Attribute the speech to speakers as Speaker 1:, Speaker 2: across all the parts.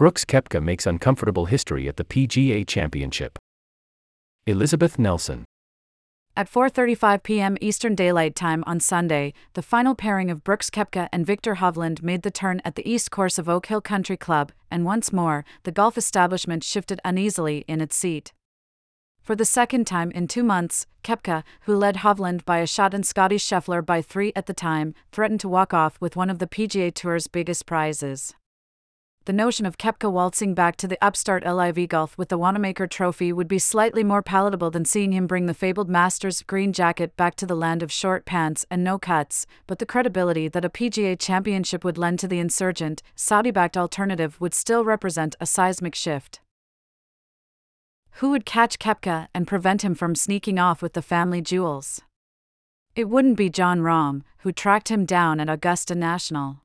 Speaker 1: Brooks Koepka makes uncomfortable history at the PGA Championship. Elizabeth Nelson.
Speaker 2: At 4:35 p.m. Eastern Daylight Time on Sunday, the final pairing of Brooks Koepka and Viktor Hovland made the turn at the east course of Oak Hill Country Club, and once more, the golf establishment shifted uneasily in its seat. For the second time in two months, Koepka, who led Hovland by a shot and Scottie Scheffler by three at the time, threatened to walk off with one of the PGA Tour's biggest prizes. The notion of Koepka waltzing back to the upstart LIV Golf with the Wanamaker Trophy would be slightly more palatable than seeing him bring the fabled Masters green jacket back to the land of short pants and no cuts, but the credibility that a PGA championship would lend to the insurgent, Saudi backed alternative would still represent a seismic shift. Who would catch Koepka and prevent him from sneaking off with the family jewels? It wouldn't be Jon Rahm, who tracked him down at Augusta National.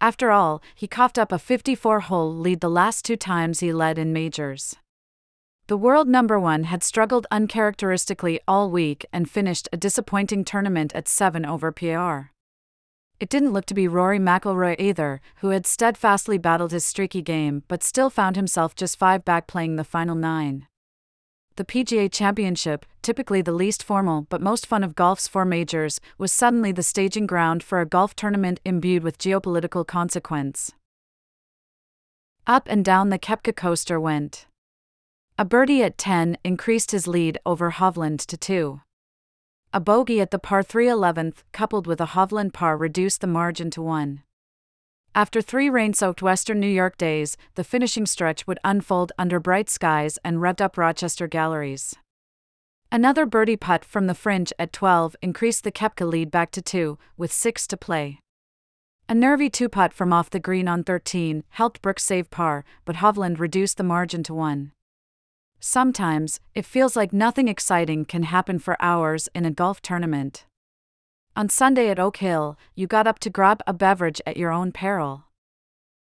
Speaker 2: After all, he coughed up a 54 hole lead the last two times he led in majors. The world number one had struggled uncharacteristically all week and finished a disappointing tournament at 7 over PR. It didn't look to be Rory McIlroy either, who had steadfastly battled his streaky game but still found himself just five back playing the final nine. The PGA Championship, typically the least formal but most fun of golf's four majors, was suddenly the staging ground for a golf tournament imbued with geopolitical consequence. Up and down the Koepka coaster went. A birdie at 10 increased his lead over Hovland to 2. A bogey at the par 3 11th, coupled with a Hovland par, reduced the margin to 1. After three rain soaked western New York days, the finishing stretch would unfold under bright skies and revved up Rochester galleries. Another birdie putt from the fringe at 12 increased the Koepka lead back to 2, with 6 to play. A nervy two putt from off the green on 13 helped Brooks save par, but Hovland reduced the margin to 1. Sometimes, it feels like nothing exciting can happen for hours in a golf tournament. On Sunday at Oak Hill, you got up to grab a beverage at your own peril.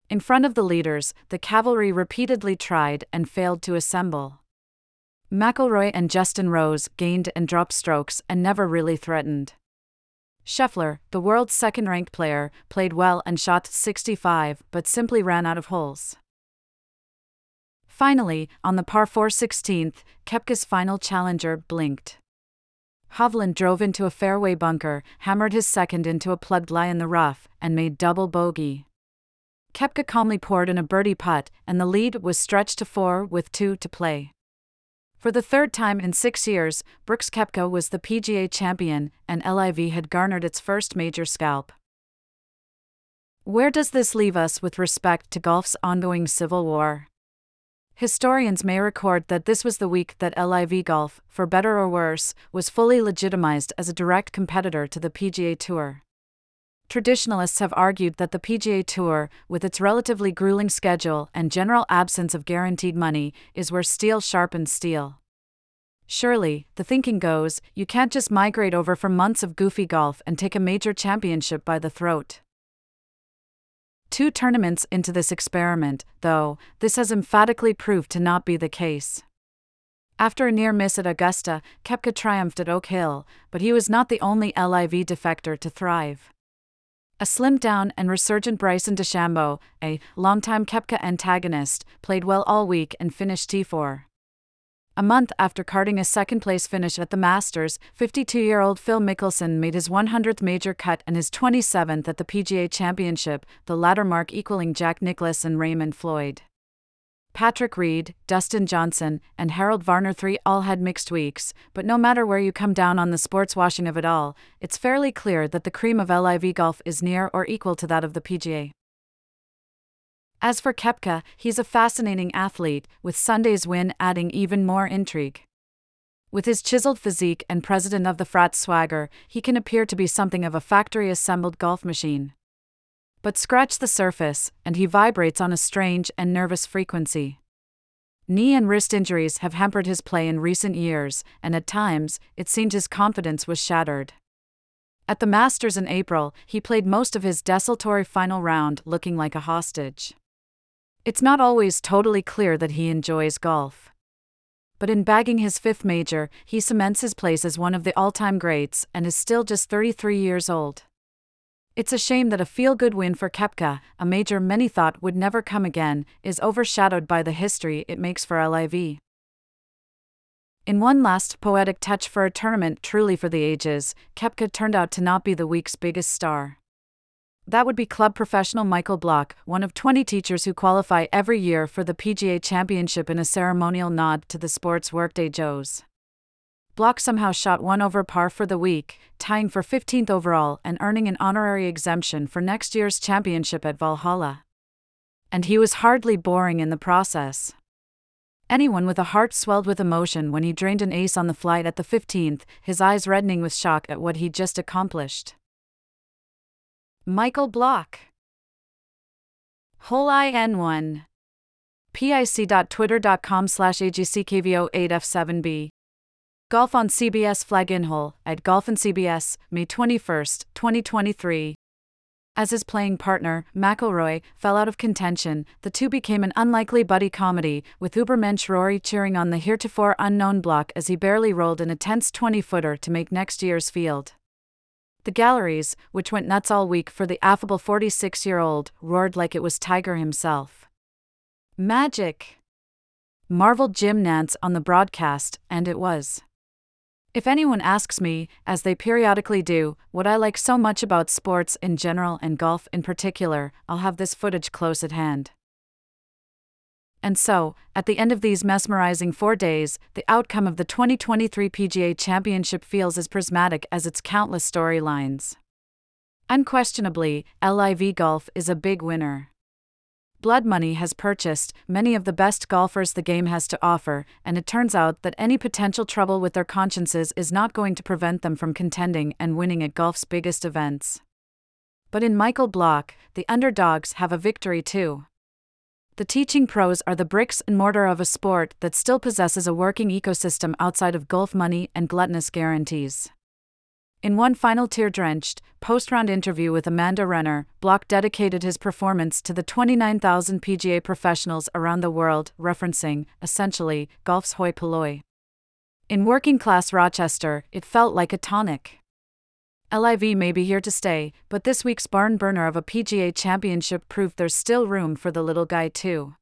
Speaker 2: In front of the leaders, the cavalry repeatedly tried and failed to assemble. McIlroy and Justin Rose gained and dropped strokes and never really threatened. Scheffler, the world's second ranked player, played well and shot 65 but simply ran out of holes. Finally, on the par 4 16th, Koepka's final challenger blinked. Hovland drove into a fairway bunker, hammered his second into a plugged lie in the rough, and made double bogey. Koepka calmly poured in a birdie putt, and the lead was stretched to four with two to play. For the third time in six years, Brooks Koepka was the PGA champion, and LIV had garnered its first major scalp. Where does this leave us with respect to golf's ongoing civil war? Historians may record that this was the week that LIV Golf, for better or worse, was fully legitimized as a direct competitor to the PGA Tour. Traditionalists have argued that the PGA Tour, with its relatively grueling schedule and general absence of guaranteed money, is where steel sharpens steel. Surely, the thinking goes, you can't just migrate over from months of goofy golf and take a major championship by the throat. Two tournaments into this experiment, though, this has emphatically proved to not be the case. After a near miss at Augusta, Koepka triumphed at Oak Hill, but he was not the only LIV defector to thrive. A slimmed down and resurgent Bryson DeChambeau, a longtime Koepka antagonist, played well all week and finished T4. A month after carding a second place finish at the Masters, 52 year old Phil Mickelson made his 100th major cut and his 27th at the PGA Championship, the latter mark equaling Jack Nicklaus and Raymond Floyd. Patrick Reed, Dustin Johnson, and Harold Varner III all had mixed weeks, but no matter where you come down on the sports washing of it all, it's fairly clear that the cream of LIV golf is near or equal to that of the PGA. As for Koepka, he's a fascinating athlete, with Sunday's win adding even more intrigue. With his chiseled physique and president of the frat swagger, he can appear to be something of a factory assembled golf machine. But scratch the surface, and he vibrates on a strange and nervous frequency. Knee and wrist injuries have hampered his play in recent years, and at times, it seemed his confidence was shattered. At the Masters in April, he played most of his desultory final round looking like a hostage. It's not always totally clear that he enjoys golf. But in bagging his fifth major, he cements his place as one of the all time greats and is still just 33 years old. It's a shame that a feel good win for Koepka, a major many thought would never come again, is overshadowed by the history it makes for LIV. In one last poetic touch for a tournament truly for the ages, Koepka turned out to not be the week's biggest star. That would be club professional Michael Block, one of 20 teachers who qualify every year for the PGA Championship in a ceremonial nod to the sport's workday Joes. Block somehow shot one over par for the week, tying for 15th overall and earning an honorary exemption for next year's championship at Valhalla. And he was hardly boring in the process. Anyone with a heart swelled with emotion when he drained an ace on the flight at the 15th, his eyes reddening with shock at what he'd just accomplished. Michael Block. Hole IN1. pic.twitter.com slash agckvo8f7b. Golf on CBS flag in hole at Golf on CBS, May 21, 2023. As his playing partner, McIlroy, fell out of contention, the two became an unlikely buddy comedy, with Ubermensch Rory cheering on the heretofore unknown block as he barely rolled in a tense 20 footer to make next year's field. The galleries, which went nuts all week for the affable 46 year old, roared like it was Tiger himself. Magic! marveled Jim Nantz on the broadcast, and it was. If anyone asks me, as they periodically do, what I like so much about sports in general and golf in particular, I'll have this footage close at hand. And so, at the end of these mesmerizing four days, the outcome of the 2023 PGA Championship feels as prismatic as its countless storylines. Unquestionably, LIV Golf is a big winner. Blood Money has purchased many of the best golfers the game has to offer, and it turns out that any potential trouble with their consciences is not going to prevent them from contending and winning at golf's biggest events. But in Michael Block, the underdogs have a victory too. The teaching pros are the bricks and mortar of a sport that still possesses a working ecosystem outside of golf money and gluttonous guarantees. In one final tear drenched, post round interview with Amanda Renner, Block dedicated his performance to the 29,000 PGA professionals around the world, referencing, essentially, golf's hoi polloi. In working class Rochester, it felt like a tonic. LIV may be here to stay, but this week's barn burner of a PGA championship proved there's still room for the little guy, too.